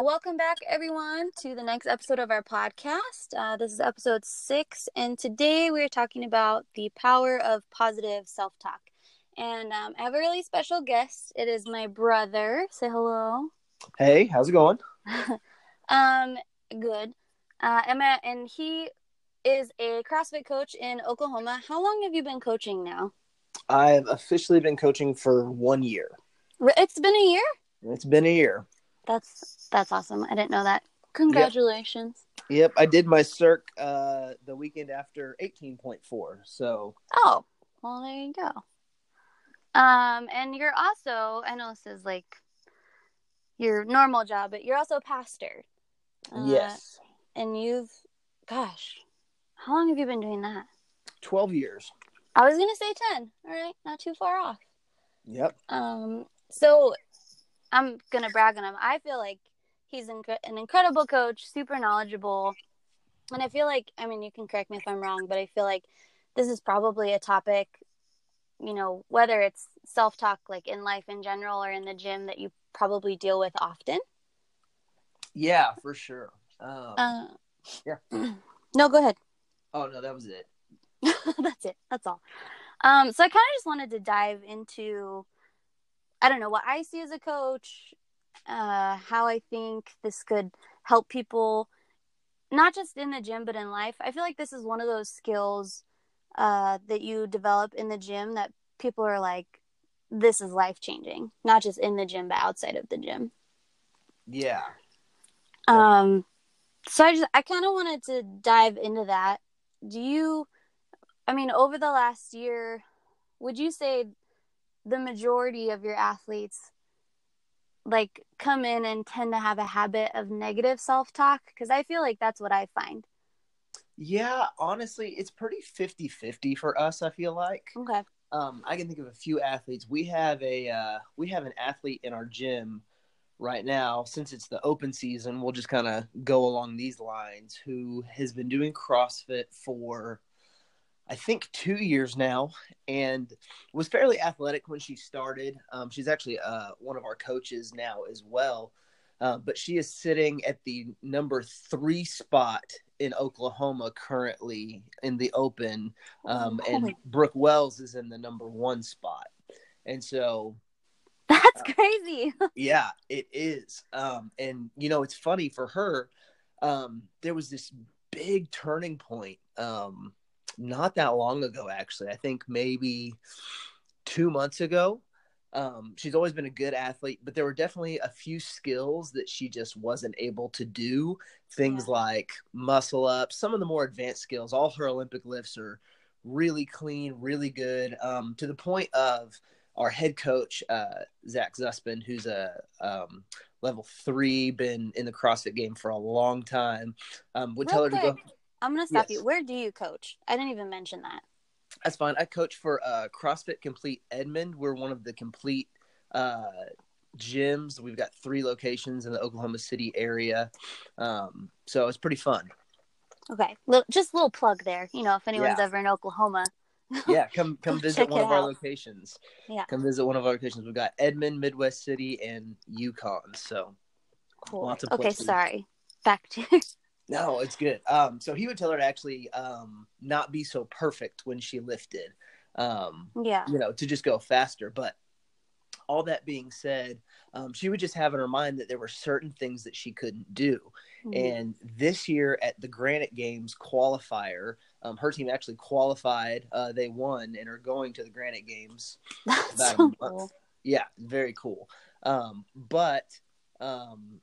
Uh, welcome back, everyone, to the next episode of our podcast. Uh, this is episode six, and today we are talking about the power of positive self talk. And um, I have a really special guest. It is my brother. Say hello. Hey, how's it going? um, good. Uh, Emma, and he is a CrossFit coach in Oklahoma. How long have you been coaching now? I've officially been coaching for one year. It's been a year. It's been a year. That's that's awesome. I didn't know that. Congratulations. Yep, yep. I did my circ uh, the weekend after eighteen point four. So. Oh well, there you go. Um, and you're also I know this is like your normal job, but you're also a pastor. Uh, yes. And you've, gosh, how long have you been doing that? 12 years. I was going to say 10. All right. Not too far off. Yep. Um, so I'm going to brag on him. I feel like he's inc- an incredible coach, super knowledgeable. And I feel like, I mean, you can correct me if I'm wrong, but I feel like this is probably a topic, you know, whether it's self talk, like in life in general or in the gym, that you probably deal with often. Yeah, for sure. Um, uh, yeah. No, go ahead. Oh no, that was it. That's it. That's all. Um, so I kind of just wanted to dive into, I don't know, what I see as a coach, uh, how I think this could help people, not just in the gym but in life. I feel like this is one of those skills uh, that you develop in the gym that people are like, this is life changing, not just in the gym but outside of the gym. Yeah. Um, so I just I kind of wanted to dive into that. Do you? I mean, over the last year, would you say the majority of your athletes like come in and tend to have a habit of negative self-talk because i feel like that's what i find yeah honestly it's pretty 50-50 for us i feel like okay um, I can think of a few athletes. We have a uh, we have an athlete in our gym right now. Since it's the open season, we'll just kind of go along these lines. Who has been doing CrossFit for I think two years now, and was fairly athletic when she started. Um, she's actually uh, one of our coaches now as well. Uh, but she is sitting at the number three spot in Oklahoma currently in the Open, um, oh, and Brooke Wells is in the number one spot. And so that's uh, crazy. yeah, it is. Um, and you know, it's funny for her. Um, there was this big turning point um, not that long ago, actually. I think maybe two months ago um, she's always been a good athlete, but there were definitely a few skills that she just wasn't able to do. Things yeah. like muscle up, some of the more advanced skills. All her Olympic lifts are really clean, really good, um, to the point of our head coach, uh, Zach Zuspin, who's a um, level three, been in the CrossFit game for a long time, um, would Real tell her quick, to go. I'm going to stop yes. you. Where do you coach? I didn't even mention that. That's fine. I coach for uh, CrossFit Complete Edmond. We're one of the complete uh, gyms. We've got three locations in the Oklahoma City area, um, so it's pretty fun. Okay, just a little plug there. You know, if anyone's yeah. ever in Oklahoma, yeah, come come visit one of our locations. Yeah, come visit one of our locations. We've got Edmond, Midwest City, and Yukon. So cool. Lots of okay, sorry. Back to no, it's good. Um, so he would tell her to actually um, not be so perfect when she lifted. Um, yeah. You know, to just go faster. But all that being said, um, she would just have in her mind that there were certain things that she couldn't do. Mm-hmm. And this year at the Granite Games qualifier, um, her team actually qualified. Uh, they won and are going to the Granite Games. That's so cool. Yeah, very cool. Um, but um,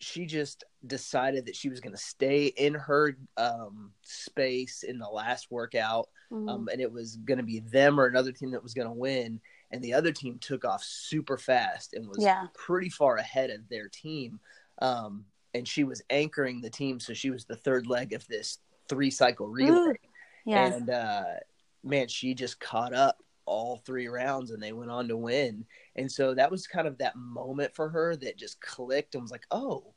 she just decided that she was going to stay in her um, space in the last workout, mm-hmm. um, and it was going to be them or another team that was going to win. And the other team took off super fast and was yeah. pretty far ahead of their team. Um, and she was anchoring the team, so she was the third leg of this three cycle relay. Yeah. And uh, man, she just caught up all three rounds and they went on to win. And so that was kind of that moment for her that just clicked and was like, "Oh,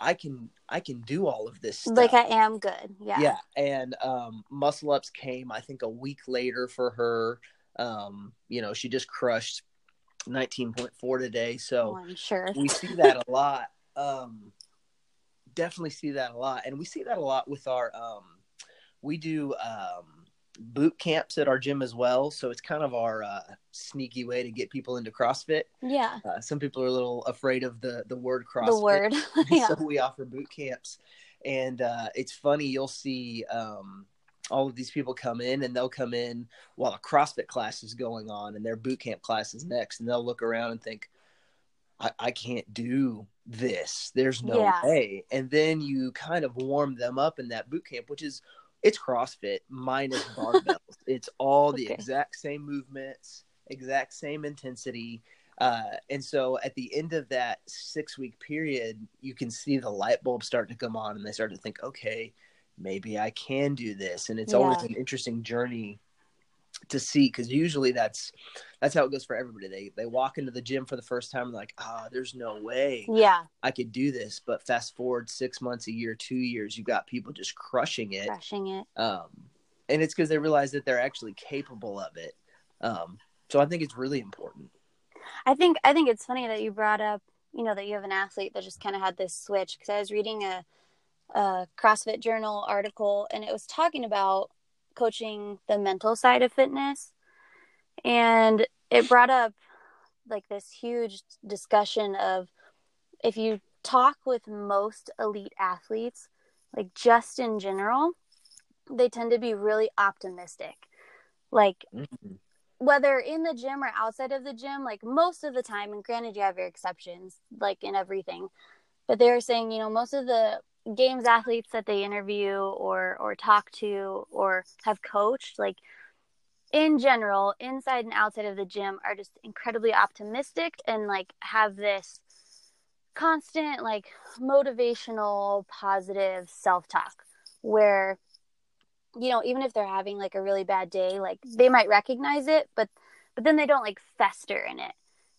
I can I can do all of this stuff. Like I am good." Yeah. Yeah, and um muscle ups came I think a week later for her. Um, you know, she just crushed 19.4 today, so oh, I'm sure. we see that a lot um, definitely see that a lot, and we see that a lot with our. Um, we do um, boot camps at our gym as well, so it's kind of our uh, sneaky way to get people into CrossFit. Yeah. Uh, some people are a little afraid of the the word CrossFit. The word. yeah. so we offer boot camps, and uh, it's funny. You'll see um, all of these people come in, and they'll come in while a CrossFit class is going on, and their boot camp class is next, and they'll look around and think, "I, I can't do this. There's no Yeah. way." And then you kind of warm them up in that boot camp, which is it's CrossFit minus barbells. it's all the Okay. exact same movements, exact same intensity. Uh, and so at the end of that six week period, you can see the light bulb start to come on and they start to think, okay, maybe I can do this. And it's always an interesting journey to see because usually that's that's how it goes for everybody. They they walk into the gym for the first time like, ah, there's no way Yeah. I could do this. But fast forward six months, a year, two years, you got people just crushing it Crushing it. um, and it's because they realize that they're actually capable of it. Um, so I think it's really important. I think I think it's funny that you brought up, you know, that you have an athlete that just kind of had this switch because I was reading a, a CrossFit Journal article and it was talking about coaching the mental side of fitness, and it brought up like this huge discussion of if you talk with most elite athletes, like just in general, they tend to be really optimistic. Like mm. whether in the gym or outside of the gym, like most of the time, and granted, you have your exceptions, like in everything, but they were saying, you know, most of the games athletes that they interview or or talk to or have coached, like in general, inside and outside of the gym, are just incredibly optimistic and like have this constant, like motivational, positive self talk where you know even if they're having like a really bad day like they might recognize it but but then they don't like fester in it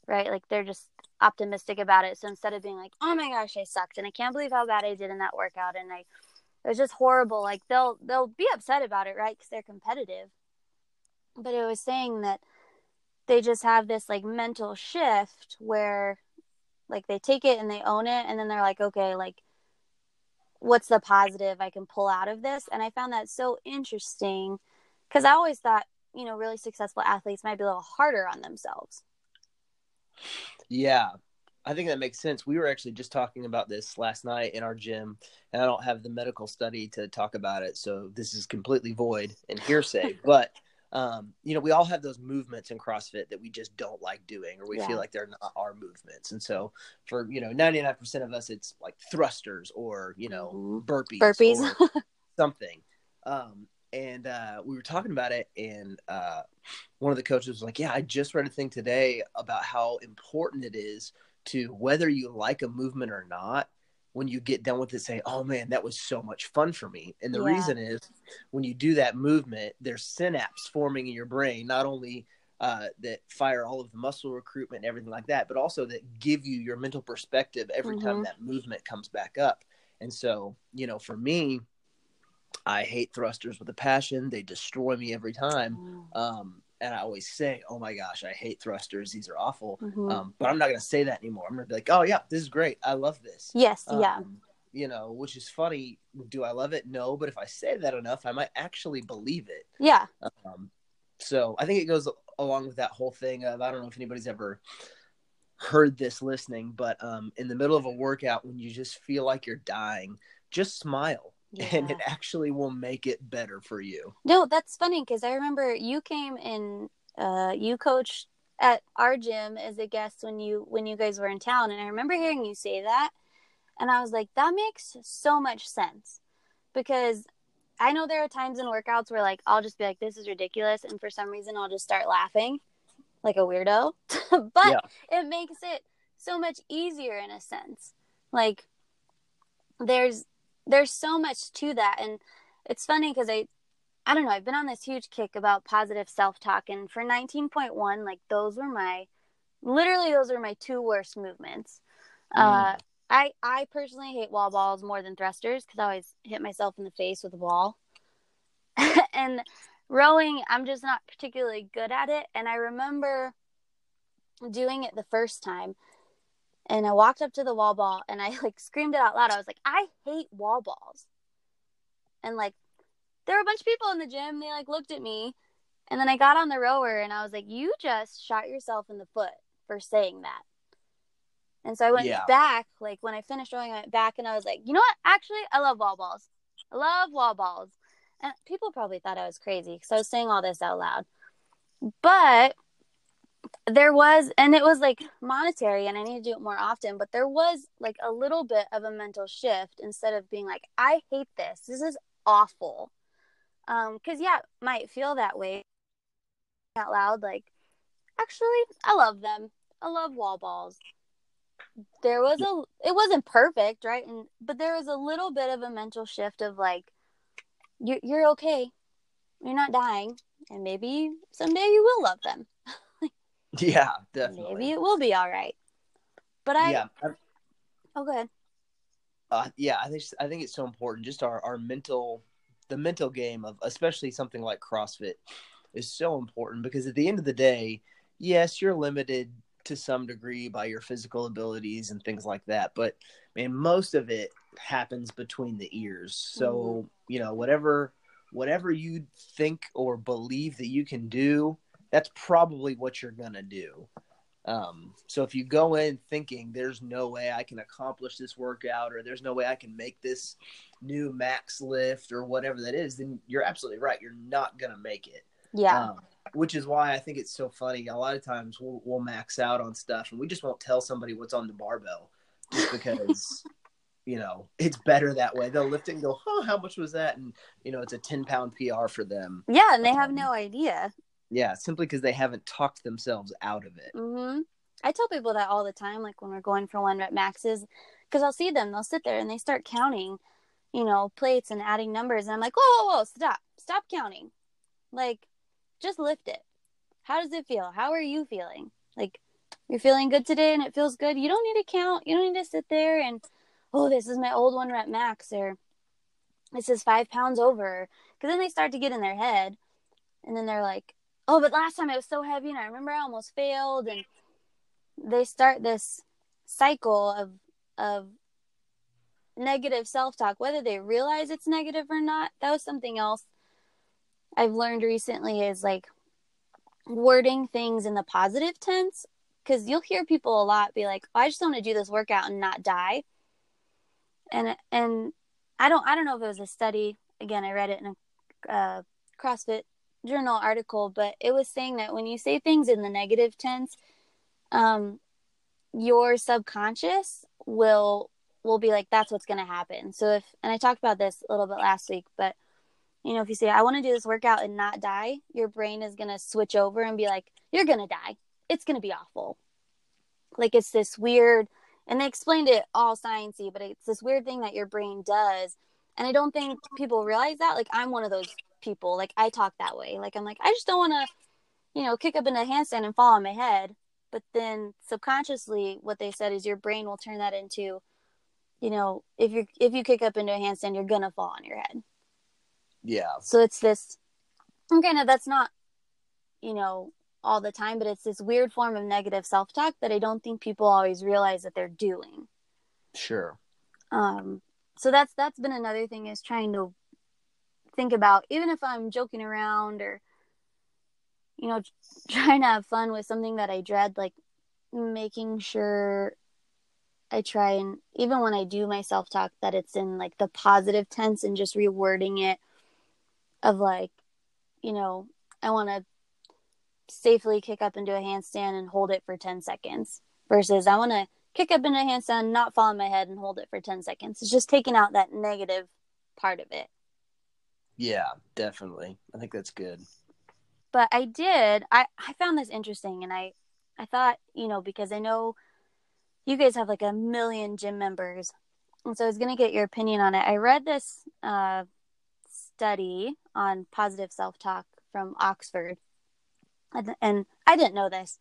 right? Like they're just optimistic about it so instead of being like oh my gosh i sucked and i can't believe how bad i did in that workout and i it was just horrible like they'll they'll be upset about it right because they're competitive but it was saying that they just have this like mental shift where like they take it and they own it and then they're like okay like what's the positive I can pull out of this? And I found that so interesting because I always thought, you know, really successful athletes might be a little harder on themselves. Yeah, I think that makes sense. We were actually just talking about this last night in our gym, and I don't have the medical study to talk about it, so this is completely void and hearsay. but um, you know, we all have those movements in CrossFit that we just don't like doing, or we Yeah. feel like they're not our movements. And so, for you know, ninety nine percent of us, it's like thrusters or you know, Mhm. burpees, Burpees. or something. Um, and uh, we were talking about it, and uh, one of the coaches was like, "Yeah, I just read a thing today about how important it is to whether you like a movement or not." When you get done with it, say, "Oh man, that was so much fun for me." And the Yeah. reason is, when you do that movement, there's synapse forming in your brain, not only uh, that fire all of the muscle recruitment and everything like that, but also that give you your mental perspective every time Mhm. that movement comes back up. And so, you know, for me, I hate thrusters with a passion. They destroy me every time. Um, and I always say, "Oh my gosh, I hate thrusters. These are awful." Mhm. Um, but I'm not going to say that anymore. I'm going to be like, "Oh yeah, this is great. I love this." yes, yeah. Um, You know, which is funny. Do I love it? No, but if I say that enough, I might actually believe it. Yeah. Um, so I think it goes along with that whole thing of I don't know if anybody's ever heard this listening, but um, in the middle of a workout when you just feel like you're dying, just smile, and it actually will make it better for you. No, that's funny because I remember you came and uh, you coached at our gym as a guest when you when you guys were in town, and I remember hearing you say that, and I was like, that makes so much sense because I know there are times in workouts where like I'll just be like, this is ridiculous, and for some reason I'll just start laughing like a weirdo, but Yeah. it makes it so much easier in a sense. Like there's there's so much to that. And it's funny because I I don't know, I've been on this huge kick about positive self-talk and for 19.1 like those were my literally those were my two worst movements. Uh I I personally hate wall balls more than thrusters cuz I always hit myself in the face with a wall. And rowing I'm just not particularly good at it. And I remember doing it the first time and I walked up to the wall ball and I like screamed it out loud. I was like, I hate wall balls. And like there were a bunch of people in the gym. They like looked at me. And then I got on the rower and I was like, You just shot yourself in the foot for saying that. And so I went Yeah. back, like when I finished rowing, I went back and I was like, you know what? Actually, I love wall balls. I love wall balls. And people probably thought I was crazy because I was saying all this out loud. But there was, and it was like monetary, and I need to do it more often. But there was like a little bit of a mental shift instead of being like, I hate this. This is awful. Um, because yeah, might feel that way out loud. Like, actually, I love them. I love wall balls. There was a, it wasn't perfect, right? And but there was a little bit of a mental shift of like, you're you're okay, you're not dying, and maybe someday you will love them. Yeah, definitely. Maybe it will be all right. But I, yeah, I- oh, go ahead. uh, yeah. I think I think it's so important. Just our our mental, the mental game of especially something like CrossFit is so important because at the end of the day, yes, you're limited to some degree by your physical abilities and things like that. But man, most of it happens between the ears. So you know, whatever whatever you think or believe that you can do, that's probably what you're gonna do. Um, so if you go in thinking there's no way I can accomplish this workout or there's no way I can make this new max lift or whatever that is, then you're absolutely right. You're not gonna make it. Yeah, Um, which is why I think it's so funny. A lot of times we'll, we'll max out on stuff and we just won't tell somebody what's on the barbell just because, you know, it's better that way. They'll lift it and go, oh, how much was that? And, you know, it's a 10 pound PR for them. yeah, and they have um, no idea. Yeah, simply because they haven't talked themselves out of it. hmm I tell people that all the time, like when we're going for one rep maxes, because I'll see them, they'll sit there and they start counting, you know, plates and adding numbers, and I'm like, whoa, whoa, whoa, stop, stop counting, like, just lift it. How does it feel? How are you feeling? Like, you're feeling good today and it feels good. You don't need to count. You don't need to sit there and, oh, this is my old one rep max, or this is five pounds over, because then they start to get in their head, and then they're like, oh, but last time it was so heavy, and I remember I almost failed, and they start this cycle of of negative self-talk. Whether they realize it's negative or not that was something else i've learned recently is like wording things in the positive tense because you'll hear people a lot be like oh, i just want to do this workout and not die. And and i don't i don't know if it was a study again i read it in a uh, crossfit journal article but it was saying that when you say things in the negative tense um your subconscious will will be like that's what's going to happen. So if and i talked about this a little bit last week but you know if you say i want to do this workout and not die your brain is going to switch over and be like you're going to die. It's going to be awful. Like it's this weird and they explained it all sciencey but it's this weird thing that your brain does and i don't think people realize that like i'm one of those people like i talk that way like i'm like i just don't want to you know kick up in a handstand and fall on my head but then subconsciously what they said is your brain will turn that into you know if you if you kick up into a handstand you're gonna fall on your head Yeah. so it's this okay now that's not you know all the time but it's this weird form of negative self-talk that i don't think people always realize that they're doing Sure. um so that's that's been another thing is trying to think about even if i'm joking around or you know trying to have fun with something that i dread like making sure i try and even when i do my self-talk that it's in like the positive tense and just rewording it of like you know i want to safely kick up into a handstand and hold it for 10 seconds versus i want to kick up into a handstand not fall on my head and hold it for 10 seconds it's just taking out that negative part of it Yeah, definitely. I think that's good. but I did. I I found this interesting, and I I thought you know because I know you guys have like a million gym members, and so I was gonna get your opinion on it. I read this uh, study on positive self talk from Oxford, and, and I didn't know this.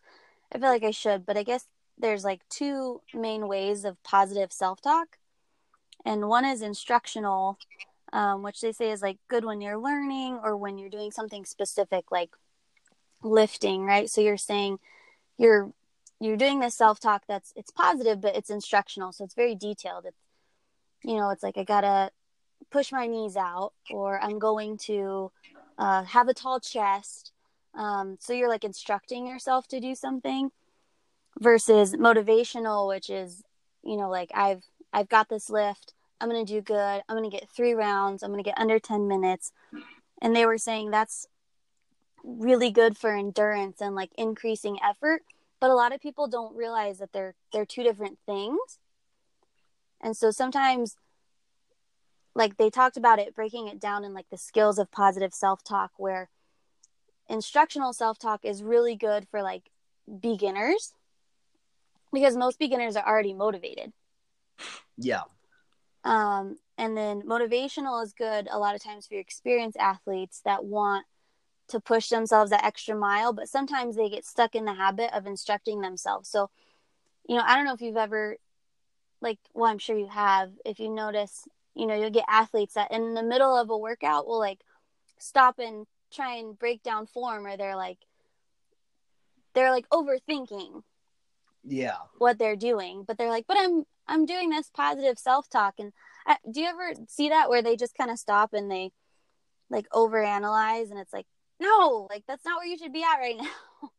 I feel like I should, but I guess there's like two main ways of positive self talk, and one is instructional um, which they say is like good when you're learning or when you're doing something specific like lifting right? So you're saying you're you're doing this self-talk that's it's positive but it's instructional. So it's very detailed. It's you know it's like i gotta push my knees out or i'm going to uh, have a tall chest. Um, so you're like instructing yourself to do something versus motivational which is you know like i've i've got this lift. I'm gonna do good. I'm gonna get three rounds. I'm gonna get under 10 minutes. And they were saying that's really good for endurance and like increasing effort. But a lot of people don't realize that they're they're two different things. And so sometimes like they talked about it breaking it down in like the skills of positive self-talk where instructional self-talk is really good for like beginners because most beginners are already motivated. Yeah. Um and then motivational is good a lot of times for your experienced athletes that want to push themselves that extra mile, but sometimes they get stuck in the habit of instructing themselves. So, you know, I don't know if you've ever, like, well, I'm sure you have, if you notice, you know, you'll get athletes that in the middle of a workout will like stop and try and break down form, or they're like, they're like overthinking yeah what they're doing but they're like but i'm i'm doing this positive self-talk and I, uh, do you ever see that where they just kind of stop and they like overanalyze and it's like no, like that's not where you should be at right now.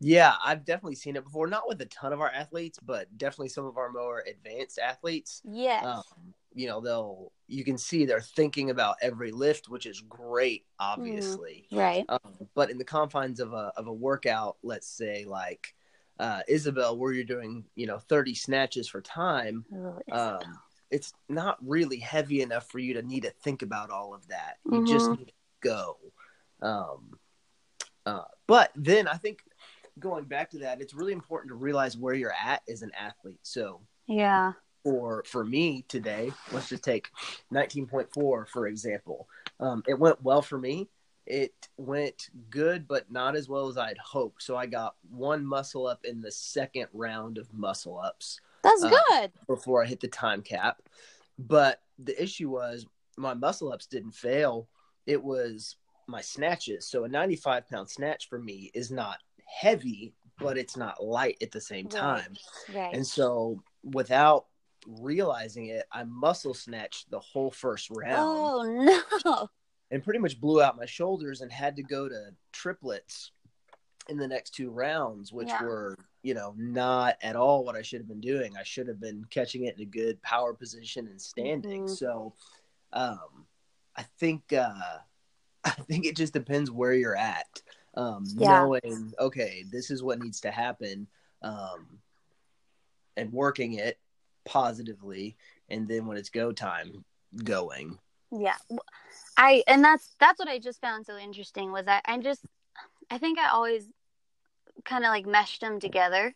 Yeah, I've definitely seen it before. Not with a ton of our athletes, but definitely some of our more advanced athletes. yeah Um, you know, they'll you can see they're thinking about every lift, which is great, obviously. Mm, right. Um, but in the confines of a of a workout, let's say like uh, Isabel, where you're doing you know 30 snatches for time, oh, um, it's not really heavy enough for you to need to think about all of that. You mm-hmm. just need to go. Um, uh, but then I think going back to that, it's really important to realize where you're at as an athlete. So yeah, for for me today, let's just take 19.4 for example. Um, it went well for me. It went good, but not as well as I'd hoped. So I got one muscle up in the second round of muscle ups. That's uh, good. Before I hit the time cap. But the issue was my muscle ups didn't fail. It was my snatches. So a 95 pound snatch for me is not heavy, but it's not light at the same time. Right. right. And so without realizing it, I muscle snatched the whole first round. Oh no. And pretty much blew out my shoulders and had to go to triplets in the next two rounds, which yeah. were, you know, not at all what I should have been doing. I should have been catching it in a good power position and standing. Mm-hmm. So um I think uh I think it just depends where you're at. Um, yeah. Knowing, okay, this is what needs to happen, um, and working it positively, and then when it's go time, going. Yeah, I and that's that's what I just found so interesting was that I just I think I always kind of like meshed them together.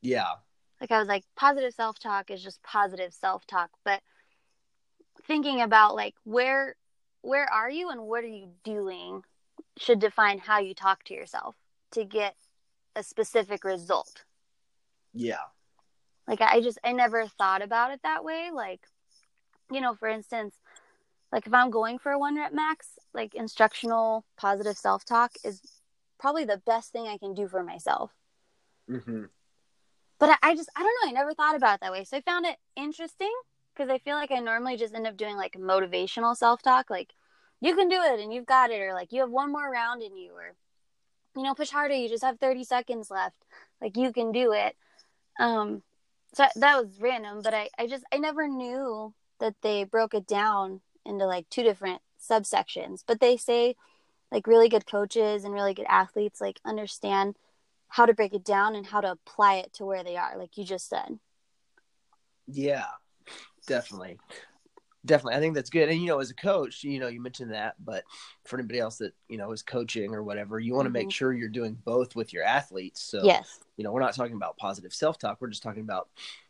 Yeah. Like I was like positive self talk is just positive self talk, but thinking about like where where are you and what are you doing should define how you talk to yourself to get a specific result. Yeah. Like I just I never thought about it that way. Like, you know, for instance, like if I'm going for a one rep max, like instructional positive self talk is probably the best thing I can do for myself. Mm-hmm. But I, I just I don't know. I never thought about it that way. So I found it interesting because I feel like I normally just end up doing like motivational self talk, like you can do it and you've got it, or like you have one more round in you, or you know, push harder, you just have 30 seconds left, like you can do it. Um, so that was random, but I, I just, I never knew that they broke it down into like two different subsections, but they say like really good coaches and really good athletes like understand how to break it down and how to apply it to where they are, like you just said. Yeah, definitely. Definitely. I think that's good. And you know as a coach you know you mentioned that but for anybody else that you know is coaching or whatever you want to mm-hmm. make sure you're doing both with your athletes. So yes. you know we're not talking about positive self-talk. We're just talking about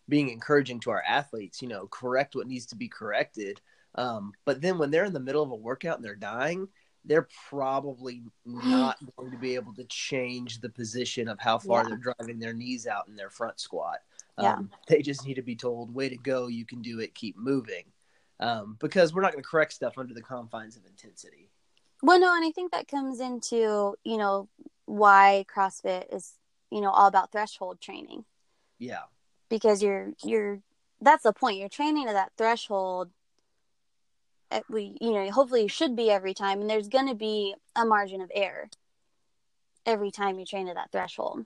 being encouraging to our athletes you know correct what needs to be corrected um, but then when they're in the middle of a workout and they're dying they're probably not going to be able to change the position of how far yeah. they're driving their knees out in their front squat yeah. Um, they just need to be told, way to go, you can do it, keep moving. Um, because we're not going to correct stuff under the confines of intensity. Well, no, and I think that comes into, you know, why CrossFit is you know all about threshold training Yeah. because you're you're that's the point you're training to that threshold we you know hopefully you should be every time and there's going to be a margin of error every time you train to that threshold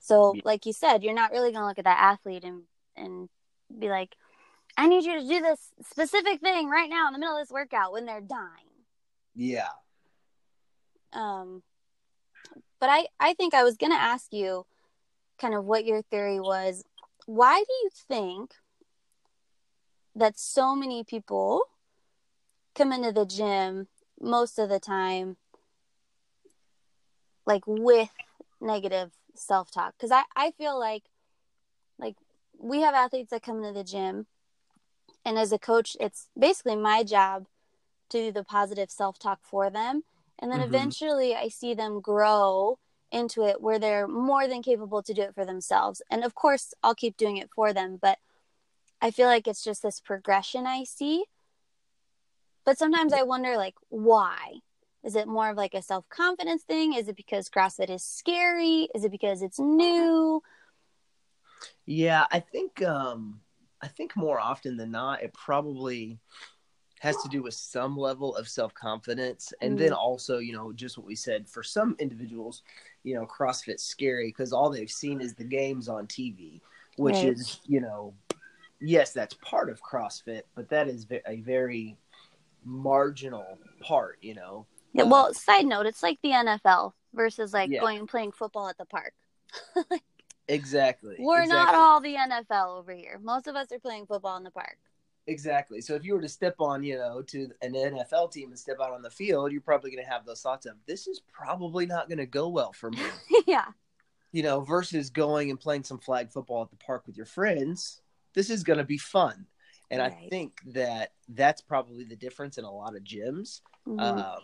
so Yeah. like you said you're not really going to look at that athlete and and be like i need you to do this specific thing right now in the middle of this workout when they're dying Yeah. um but i i think i was going to ask you kind of what your theory was why do you think that so many people come into the gym most of the time like with negative self-talk. Because I, I feel like like we have athletes that come into the gym and as a coach it's basically my job to do the positive self-talk for them. And then Mhm. eventually i see them grow into it where they're more than capable to do it for themselves. And of course i'll keep doing it for them but i feel like it's just this progression i see. But sometimes i wonder like why? Is it more of like a self-confidence thing? Is it because crossfit is scary? Is it because it's new? Yeah, I think um I think more often than not it probably has to do with some level of self-confidence. And then also, you know, just what we said for some individuals, you know, CrossFit's scary because all they've seen is the games on TV, which Right. is, you know, yes, that's part of CrossFit, but that is a very marginal part, you know. yeah, Uh, well side note it's like the nfl versus like Yeah. going and playing football at the park Exactly. we're not all the nfl over here most of us are playing football in the park Exactly. So if you were to step on, you know, to an NFL team and step out on the field, you're probably going to have those thoughts of this is probably not going to go well for me. yeah you know, versus going and playing some flag football at the park with your friends. This is going to be fun. And I think that that's probably the difference in a lot of gyms. Mhm. Um,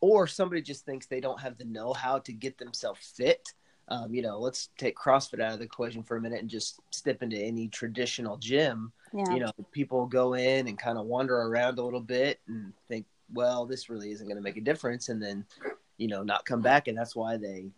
or somebody just thinks they don't have the know how to get themselves fit. Um, you know, let's take CrossFit out of the equation for a minute and just step into any traditional gym yeah you know people go in and kind of wander around a little bit and think well this really isn't going to make a difference and then you know not come back and that's why they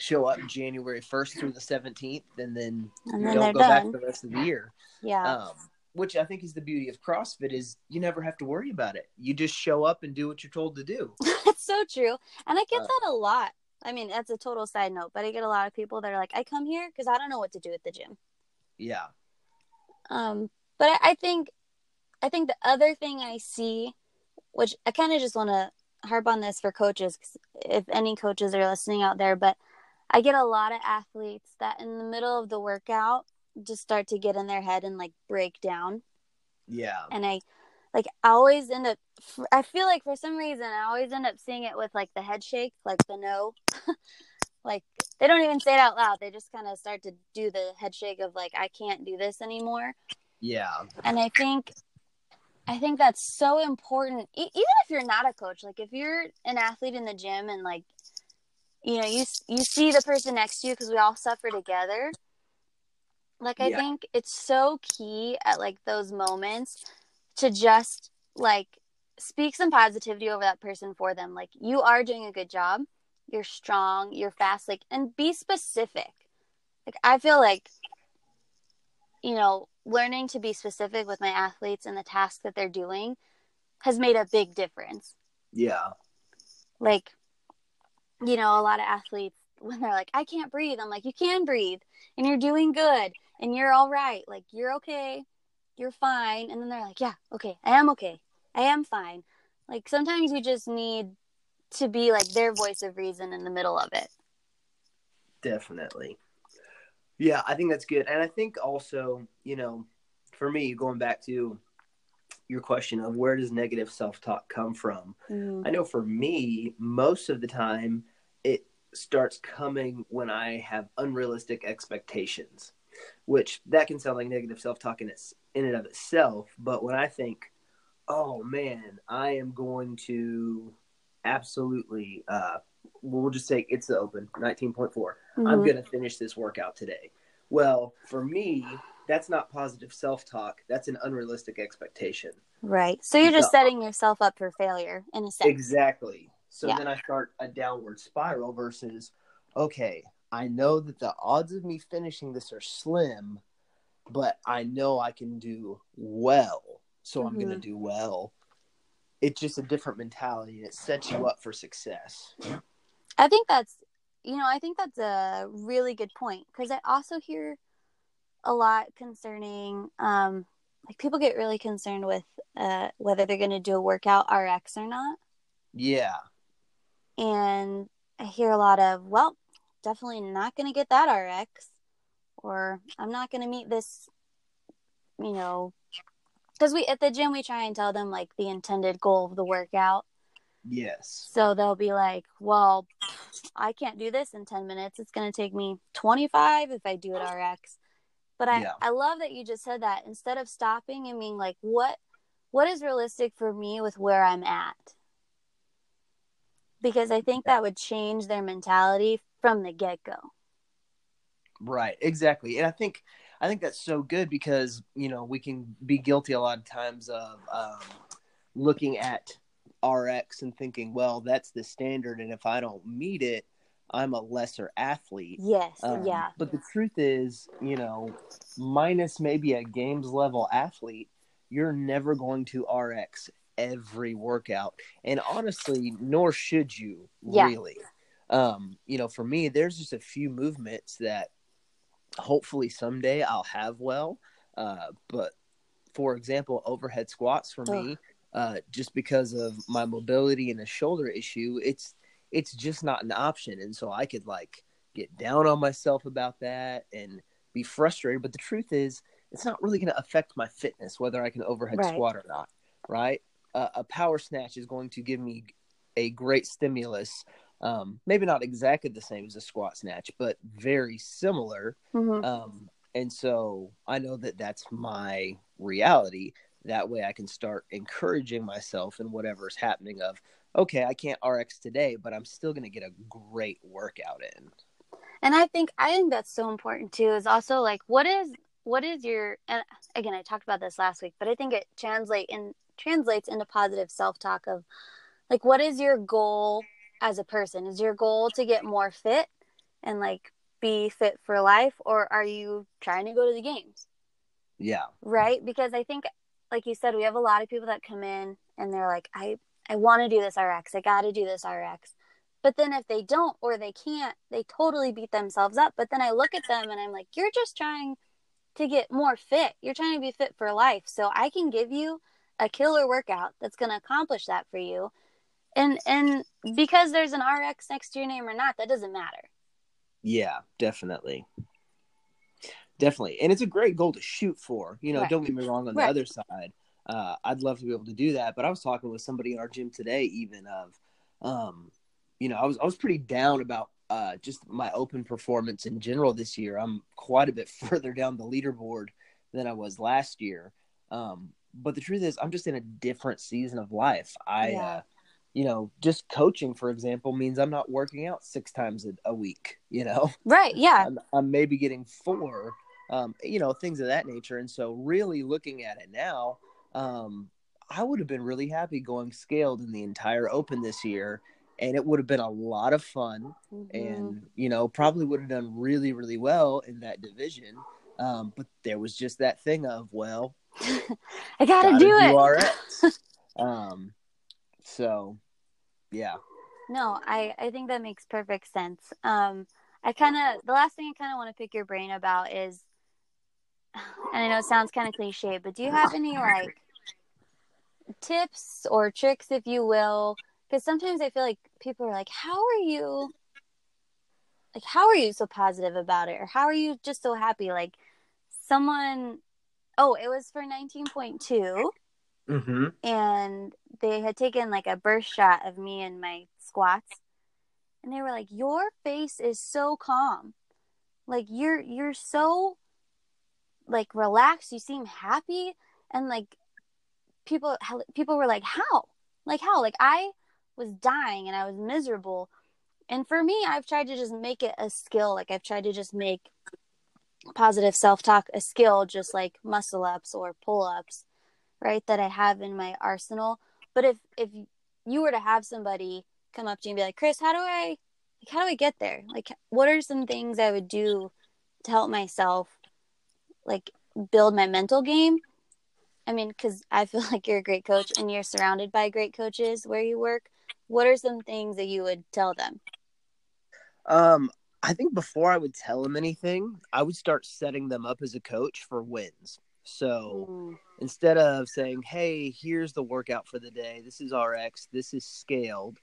show up january 1st through the 17th and then and then don't go back done the rest of the year yeah um, which i think is the beauty of crossfit is you never have to worry about it you just show up and do what you're told to do That's so true. And I get Uh, that a lot. I mean, that's a total side note, but I get a lot of people that are like, I come here because I don't know what to do at the gym. yeah Um, but I, I think, I think the other thing I see, which I kind of just want to harp on this for coaches, 'cause if any coaches are listening out there, but I get a lot of athletes that in the middle of the workout just start to get in their head and like break down. yeah and I like I always end up I feel like for some reason I always end up seeing it with like the head shake, like the no. like they don't even say it out loud. They just kind of start to do the head shake of like I can't do this anymore. yeah And I think I think that's so important e- even if you're not a coach. Like if you're an athlete in the gym and like you know, you you see the person next to you because we all suffer together. Like I Yeah. think it's so key at like those moments to just like speak some positivity over that person for them. Like you are doing a good job. You're strong, you're fast, like and be specific. Like I feel like you know, learning to be specific with my athletes and the task that they're doing has made a big difference. yeah Like you know, a lot of athletes when they're like I can't breathe, I'm like you can breathe and you're doing good and you're all right. Like you're okay. You're fine. And then they're like, "Yeah, okay. I am okay. I am fine." Like sometimes you just need to be like their voice of reason in the middle of it. Definitely. Yeah, I think that's good. And I think also, you know, for me, going back to your question of where does negative self talk come from? Mhm. I know for me, most of the time, it starts coming when I have unrealistic expectations, which that can sound like negative self talk in its in and of itself. But when I think, oh man, I am going to absolutely, uh, we'll just say it's the open 19.4. I'm Mhm. going to finish this workout today. Well, for me, that's not positive self talk. That's an unrealistic expectation. Right. So you're just Yeah. setting yourself up for failure in a sense. Exactly. So Yeah. then I start a downward spiral versus, okay, I know that the odds of me finishing this are slim, but I know I can do well. So I'm going to do well. It's just a different mentality and it sets you up for success. I think that's, you know, I think that's a really good point because I also hear a lot concerning, um, like people get really concerned with uh, whether they're going to do a workout RX or not. Yeah. And I hear a lot of, well, definitely not going to get that RX, or I'm not going to meet this, you know, because we at the gym we try and tell them like the intended goal of the workout. Yes. So they'll be like, well, I can't do this in 10 minutes. It's going to take me 25 if I do it RX. But I, Yeah. I love that you just said that instead of stopping and being like, what, what is realistic for me with where I'm at? Because I think that would change their mentality from the get go. Right, exactly. And I think I think that's so good because, you know, we can be guilty a lot of times of um, looking at RX and thinking, well, that's the standard and if I don't meet it, I'm a lesser athlete. Yes. Um, yeah. But the truth is, you know, minus maybe a games level athlete, you're never going to RX every workout. And honestly, nor should you Yeah. really. Um, you know, for me, there's just a few movements that hopefully someday I'll have well. Uh, but for example, overhead squats for me, uh, just because of my mobility and a shoulder issue, it's it's just not an option. And so I could like get down on myself about that and be frustrated. But the truth is, it's not really going to affect my fitness whether I can overhead Right. squat or not. Right? Uh, a power snatch is going to give me a great stimulus. Um, maybe not exactly the same as a squat snatch, but very similar. Mhm. Um, and so I know that that's my reality. That way I can start encouraging myself in whatever's happening of, okay, I can't RX today, but I'm still going to get a great workout in. and i think i think that's so important too is also like what is what is your and again i talked about this last week but i think it translates in translates into positive self-talk of like what is your goal as a person? Is your goal to get more fit and like be fit for life or are you trying to go to the games? Yeah. right? Because i think like you said we have a lot of people that come in and they're like i i want to do this rx i got to do this rx but then if they don't or they can't they totally beat themselves up. But then i look at them and i'm like you're just trying to get more fit. You're trying to be fit for life. So i can give you a killer workout that's going to accomplish that for you and and because there's an rx next to your name or not that doesn't matter Yeah, definitely. Definitely. And it's a great goal to shoot for. You know, Right. don't get me wrong on the other side. Uh, I'd love to be able to do that. But I was talking with somebody in our gym today, even of, um, you know, I was I was pretty down about uh, just my open performance in general this year. I'm quite a bit further down the leaderboard than I was last year. Um, but the truth is, I'm just in a different season of life. I, Yeah. uh, you know, just coaching, for example, means I'm not working out six times a, a week. You know, right yeah I'm, I'm maybe getting four, um, you know, things of that nature. And so, really looking at it now, um, I would have been really happy going scaled in the entire Open this year, and it would have been a lot of fun, Mhm. and you know, probably would have done really, really well in that division. Um, but there was just that thing of, well, i gotta, do it RX. um, so, yeah, No, I I think that makes perfect sense. Um, I kind of the last thing I kind of want to pick your brain about is, and I know it sounds kind of cliche, but do you have any like tips or tricks, if you will? Because sometimes I feel like people are like, "How are you?" Like, how are you so positive about it, or how are you just so happy? Like, someone, oh, it was for nineteen point two. Mm-hmm. and they had taken like a burst shot of me and my squats. And they were like your face is so calm. Like you're you're so like relaxed. You seem happy. And like people people were like how? Like how? Like i was dying and i was miserable. And for me i've tried to just make it a skill. Like i've tried to just make positive self-talk a skill just like muscle ups or pull-ups right that i have in my arsenal but if if you were to have somebody come up to you and be like chris how do i like how do I get there? Like what are some things I would do to help myself like build my mental game? I mean, cuz I feel like you're a great coach and you're surrounded by great coaches where you work. What are some things that you would tell them? Um I think before I would tell them anything, I would start setting them up as a coach for wins. So mm. instead of saying, "Hey, here's the workout for the day. This is RX. This is scaled,"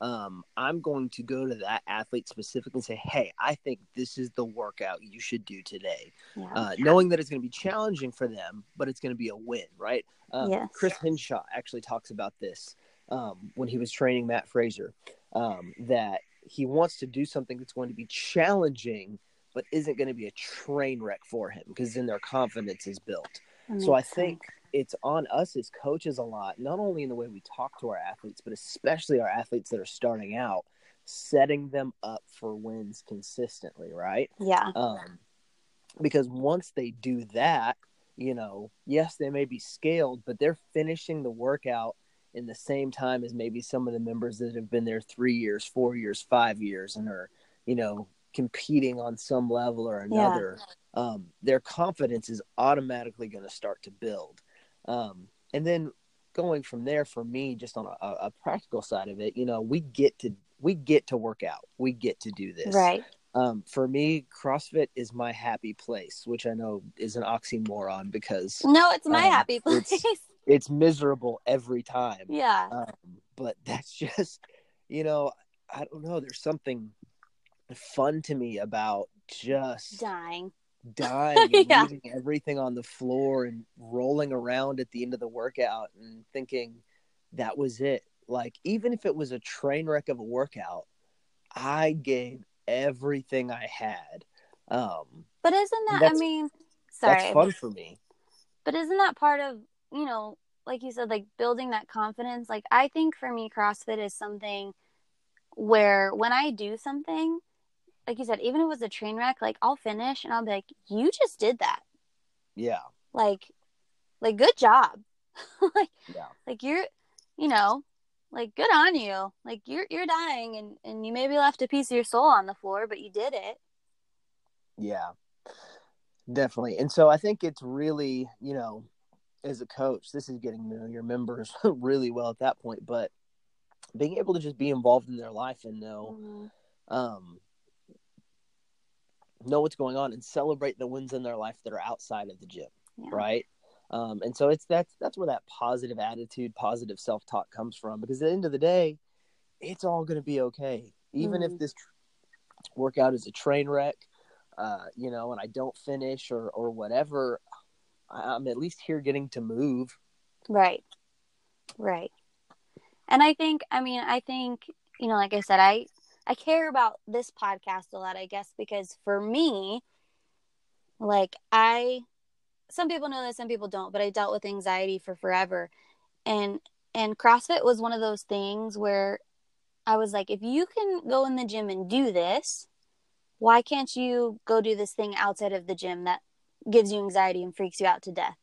um, I'm going to go to that athlete specifically and say, "Hey, I think this is the workout you should do today," yeah. uh, knowing that it's going to be challenging for them, but it's going to be a win, right? Um, yes. Chris Hinshaw actually talks about this um, when he was training Mat Fraser. Um, that he wants to do something that's going to be challenging but isn't going to be a train wreck for him because then their confidence is built. So I think it's on us as coaches a lot, not only in the way we talk to our athletes, but especially our athletes that are starting out, setting them up for wins consistently, right? Yeah. Um, because once they do that, you know, yes, they may be scaled, but they're finishing the workout in the same time as maybe some of the members that have been there three years, four years, five years, and are, you know, competing on some level or another, yeah. um, their confidence is automatically going to start to build. Um, and then going from there, for me, just on a, a, practical side of it, you know, we get to we get to work out, we get to do this, right? Um, for me, CrossFit is my happy place, which I know is an oxymoron because no, it's my um, happy place. It's, it's, miserable every time. Yeah. Um, but that's just, you know, I don't know. There's something fun to me about just dying dying and yeah. leaving everything on the floor and rolling around at the end of the workout and thinking that was it like even if it was a train wreck of a workout i gave everything i had um but isn't that i mean sorry that's fun for me but isn't that part of you know like you said like building that confidence like i think for me crossfit is something where when i do something like you said, even if it was a train wreck, like I'll finish and I'll be like, you just did that. Yeah. Like, like good job. like, yeah. like you're, you know, like good on you. Like you're you're dying and and you maybe left a piece of your soul on the floor, but you did it. Yeah. Definitely. And so I think it's really, you know, as a coach, this is getting to know your members really well at that point, but being able to just be involved in their life and know mm-hmm. um know what's going on and celebrate the wins in their life that are outside of the gym, yeah. right? Um, and so it's that's that's where that positive attitude, positive self talk comes from. Because at the end of the day, it's all going to be okay, even mm-hmm. if this tr- workout is a train wreck, uh, you know, and I don't finish or or whatever. I'm at least here getting to move. Right, right. And I think, I mean, I think you know, like I said, I I care about this podcast a lot, I guess, because for me, like I some people know this, some people don't, but I dealt with anxiety for forever. And and CrossFit was one of those things where I was like, if you can go in the gym and do this, why can't you go do this thing outside of the gym that gives you anxiety and freaks you out to death?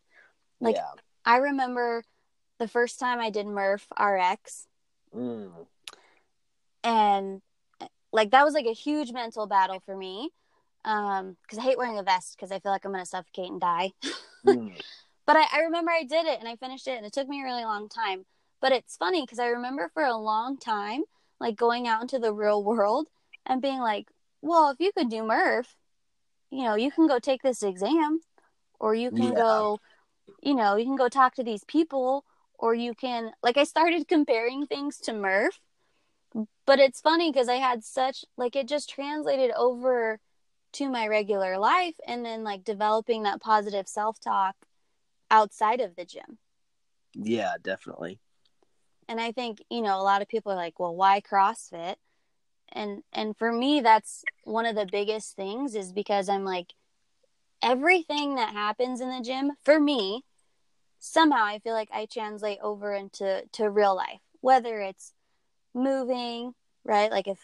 Like yeah. I remember the first time I did Murph RX. Mm. And like that was like a huge mental battle for me um because i hate wearing a vest because i feel like i'm gonna suffocate and die mm. but I, I remember i did it and i finished it and it took me a really long time but it's funny because i remember for a long time like going out into the real world and being like well if you could do murph you know you can go take this exam or you can yeah. go you know you can go talk to these people or you can like i started comparing things to murph but it's funny because I had such like it just translated over to my regular life and then like developing that positive self-talk outside of the gym. Yeah, definitely. And I think, you know, a lot of people are like, "Well, why CrossFit?" And and for me that's one of the biggest things is because I'm like everything that happens in the gym for me somehow I feel like I translate over into to real life, whether it's moving, right? Like if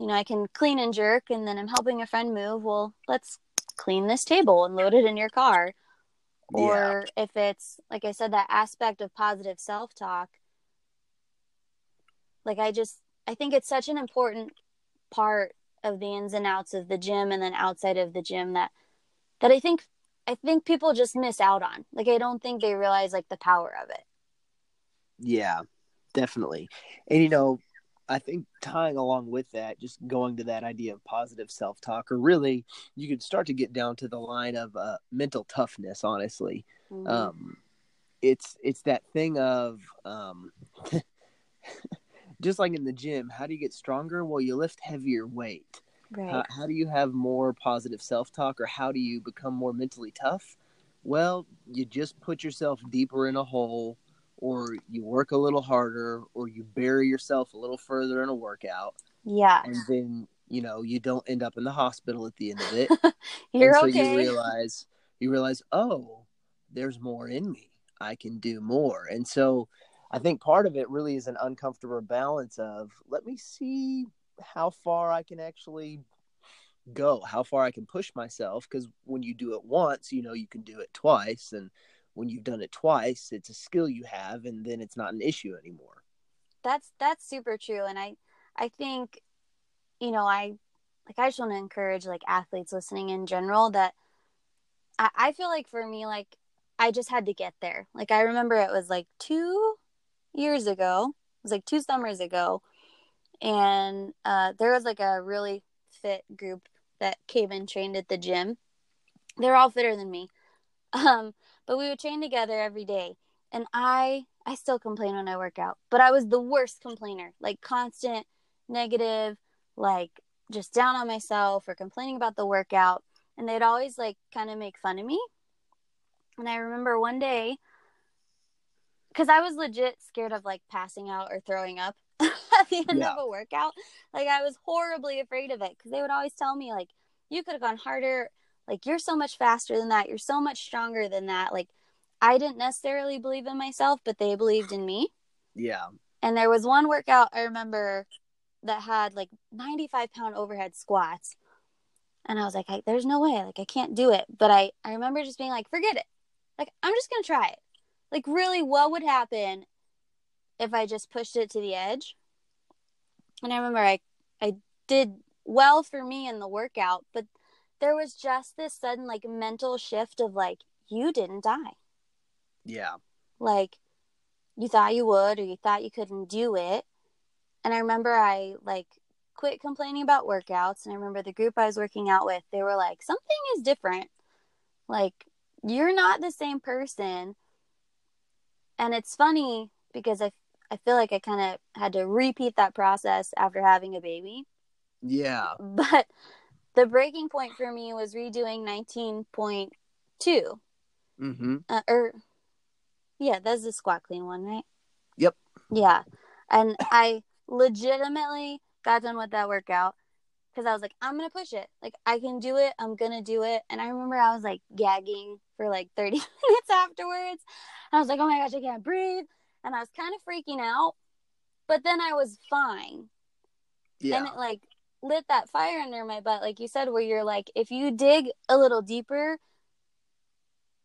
you know, I can clean and jerk and then I'm helping a friend move, well, let's clean this table and load it in your car. Or yeah. if it's like I said that aspect of positive self-talk, like I just I think it's such an important part of the ins and outs of the gym and then outside of the gym that that I think I think people just miss out on. Like I don't think they realize like the power of it. Yeah, definitely. And you know, I think tying along with that, just going to that idea of positive self talk, or really, you could start to get down to the line of uh, mental toughness. Honestly, mm-hmm. um, it's it's that thing of um, just like in the gym. How do you get stronger? Well, you lift heavier weight. Right. How, how do you have more positive self talk, or how do you become more mentally tough? Well, you just put yourself deeper in a hole or you work a little harder or you bury yourself a little further in a workout. Yeah. And then, you know, you don't end up in the hospital at the end of it. You're so okay. you realize you realize, "Oh, there's more in me. I can do more." And so I think part of it really is an uncomfortable balance of let me see how far I can actually go, how far I can push myself because when you do it once, you know you can do it twice and when you've done it twice, it's a skill you have, and then it's not an issue anymore. That's that's super true, and I I think, you know, I like I just want to encourage like athletes listening in general that I, I feel like for me like I just had to get there. Like I remember it was like two years ago. It was like two summers ago, and uh, there was like a really fit group that came and trained at the gym. They're all fitter than me. Um, but we would train together every day. And I I still complain when I work out, but I was the worst complainer. Like constant negative, like just down on myself or complaining about the workout. And they'd always like kind of make fun of me. And I remember one day because I was legit scared of like passing out or throwing up at the end yeah. of a workout. Like I was horribly afraid of it because they would always tell me like you could have gone harder. Like you're so much faster than that. You're so much stronger than that. Like i didn't necessarily believe in myself but they believed in me. Yeah. And there was one workout i remember that had like 95 pound overhead squats. And i was like I, there's no way. Like i can't do it. But i i remember just being like forget it. Like i'm just gonna try it like really what would happen if i just pushed it to the edge? And i remember i i did well for me in the workout but there was just this sudden like mental shift of like you didn't die. Yeah. Like you thought you would or you thought you couldn't do it. And i remember i like quit complaining about workouts and i remember the group i was working out with they were like something is different. Like you're not the same person and it's funny because i i feel like i kind of had to repeat that process after having a baby. Yeah. But the breaking point for me was redoing 19.2 mm-hmm. uh, or yeah that's the squat clean one right? Yep. Yeah. And i legitimately got done with that workout because i was like i'm gonna push it like i can do it i'm gonna do it and i remember i was like gagging for like 30 minutes afterwards i was like oh my gosh i can't breathe and i was kind of freaking out but then i was fine yeah. and it like lit that fire under my butt, like you said, where you're like, if you dig a little deeper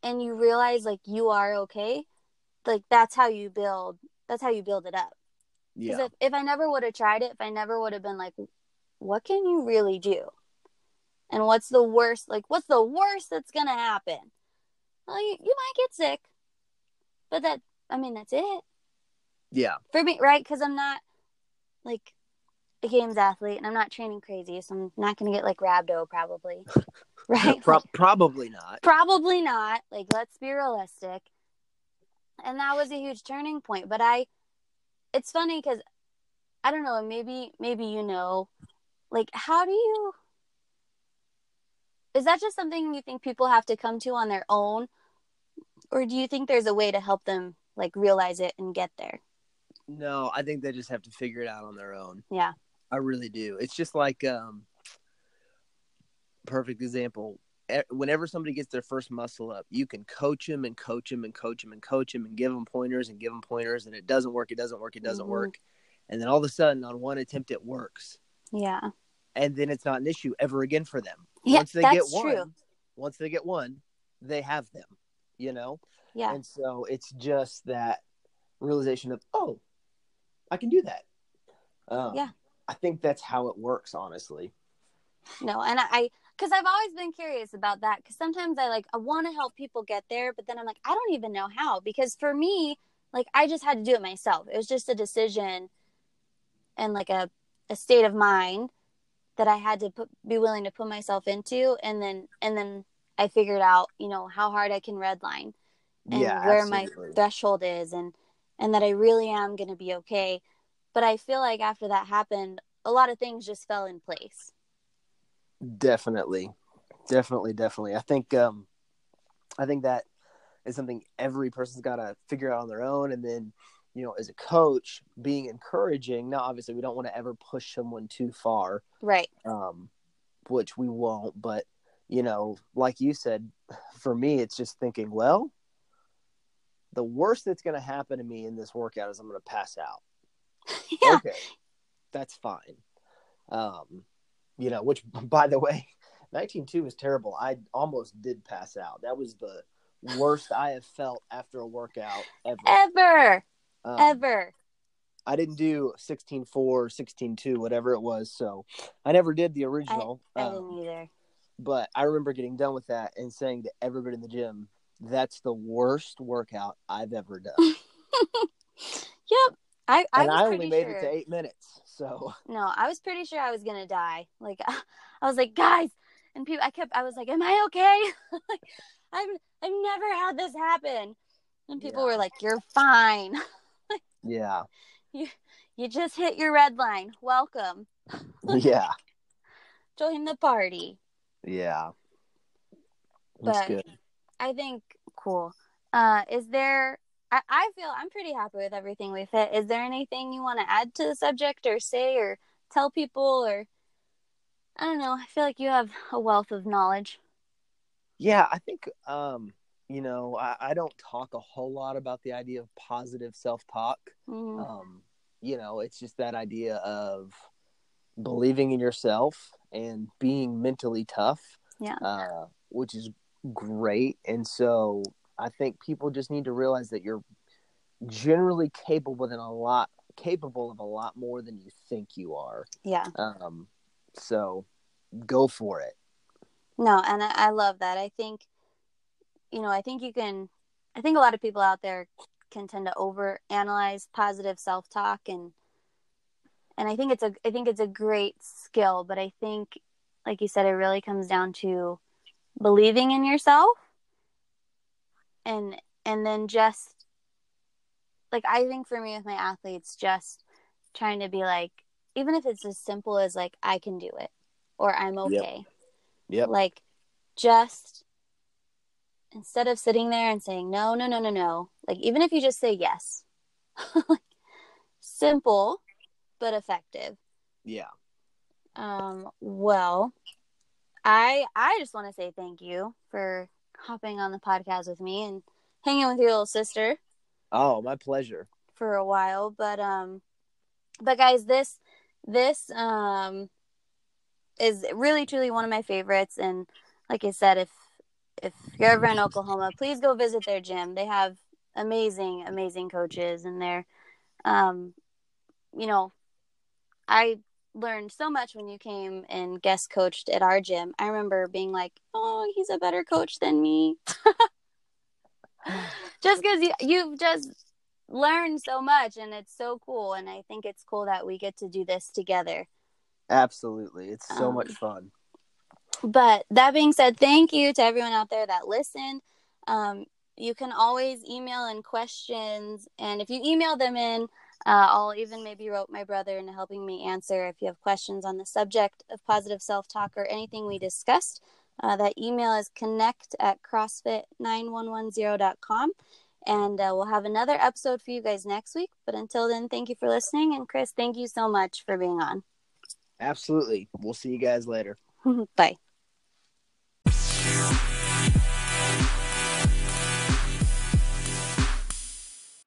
and you realize like you are okay, like that's how you build. That's how you build it up. Because if, if I never would have tried it, if I never would have been like, what can you really do? And what's the worst? Like, what's the worst that's gonna happen? Well, you, you might get sick, but that I mean that's it. Yeah. For me, right? Because I'm not like a games athlete and I'm not training crazy, so I'm not going to get like rhabdo probably. right? Pro- probably not. Probably not. Like let's be realistic. And that was a huge turning point, but I it's funny cuz I don't know, maybe maybe you know like how do you Is that just something you think people have to come to on their own or do you think there's a way to help them like realize it and get there? No, I think they just have to figure it out on their own. Yeah. I really do. It's just like um perfect example. Whenever somebody gets their first muscle up, you can coach them and coach them and coach them and coach them and give them pointers and give them pointers, and it doesn't work. It doesn't work. It doesn't mm-hmm. work. And then all of a sudden, on one attempt, it works. Yeah. And then it's not an issue ever again for them. Yeah, once they that's get one, true. once they get one, they have them. You know. Yeah. And so it's just that realization of, oh, I can do that. Um, yeah. I think that's how it works, honestly. No, and I, because I've always been curious about that. Because sometimes I like I want to help people get there, but then I'm like I don't even know how. Because for me, like I just had to do it myself. It was just a decision, and like a a state of mind that I had to put, be willing to put myself into, and then and then I figured out, you know, how hard I can redline and yeah, where absolutely. my threshold is, and and that I really am going to be okay. But I feel like after that happened, a lot of things just fell in place. Definitely, definitely, definitely. I think um, I think that is something every person's got to figure out on their own, and then you know, as a coach, being encouraging. Now, obviously, we don't want to ever push someone too far, Right. um, which we won't. But you know, like you said, for me, it's just thinking, well, the worst that's going to happen to me in this workout is I'm going to pass out. Yeah. Okay, that's fine. Um, you know, which by the way, 19.2 is terrible. I almost did pass out. That was the worst I have felt after a workout ever. Ever. Um, Ever. I didn't do 16.4, 16.2, whatever it was. So I never did the original. I um, didn't either. but I remember getting done with that and saying to everybody in the gym, that's the worst workout I've ever done. Yep. I, I and I only made sure. it to eight minutes. So No, I was pretty sure I was gonna die. Like I was like, guys, and people. I kept. I was like, "Am I okay?" like, I've I've never had this happen, and people Yeah. were like, "You're fine. Yeah. You just hit your red line. Welcome. Yeah. Join the party." Yeah. That's But- good. I think cool. Uh, is there? I, I feel I'm pretty happy with everything we've hit. Is there anything you want to add to the subject, or say, or tell people, or I don't know. I feel like you have a wealth of knowledge. Yeah, I think um, you know, I, I don't talk a whole lot about the idea of positive self talk. Mhm. Um, you know, it's just that idea of believing in yourself and being mentally tough. Yeah. Uh, which is great. And so I think people just need to realize that you're generally capable than a lot capable of a lot more than you think you are. Yeah. Um, so go for it. No, and I, I love that. I think, you know, I think you can. I think a lot of people out there can tend to over analyze positive self talk and and I think it's a I think it's a great skill, but I think like you said it really comes down to believing in yourself and and then just like I think for me with my athletes just trying to be like even if it's as simple as like I can do it or I'm Yep. okay. Yep. Like just instead of sitting there and saying no, no, no, no, no, like even if you just say yes. like simple but effective. Yeah. Um well, I I just want to say thank you for hopping on the podcast with me and hanging with your little sister Oh, my pleasure. for a while but um but guys this this um is really truly one of my favorites and like i said if if you're ever in oklahoma please go visit their gym. They have amazing amazing coaches and they're um you know i learned so much when you came and guest coached at our gym. I remember being like oh he's a better coach than me. Just because you, you've just learned so much and it's so cool. And i think it's cool that we get to do this together. Absolutely. It's so Um, much fun. But that being said thank you to everyone out there that listened. Um, you can always email in questions and if you email them in uh, i'll even maybe rope my brother into helping me answer. If you have questions on the subject of positive self-talk or anything we discussed uh, that email is connect at crossfit9110.com and uh, we'll have another episode for you guys next week. But until then thank you for listening. And chris thank you so much for being on. Absolutely. We'll see you guys later. bye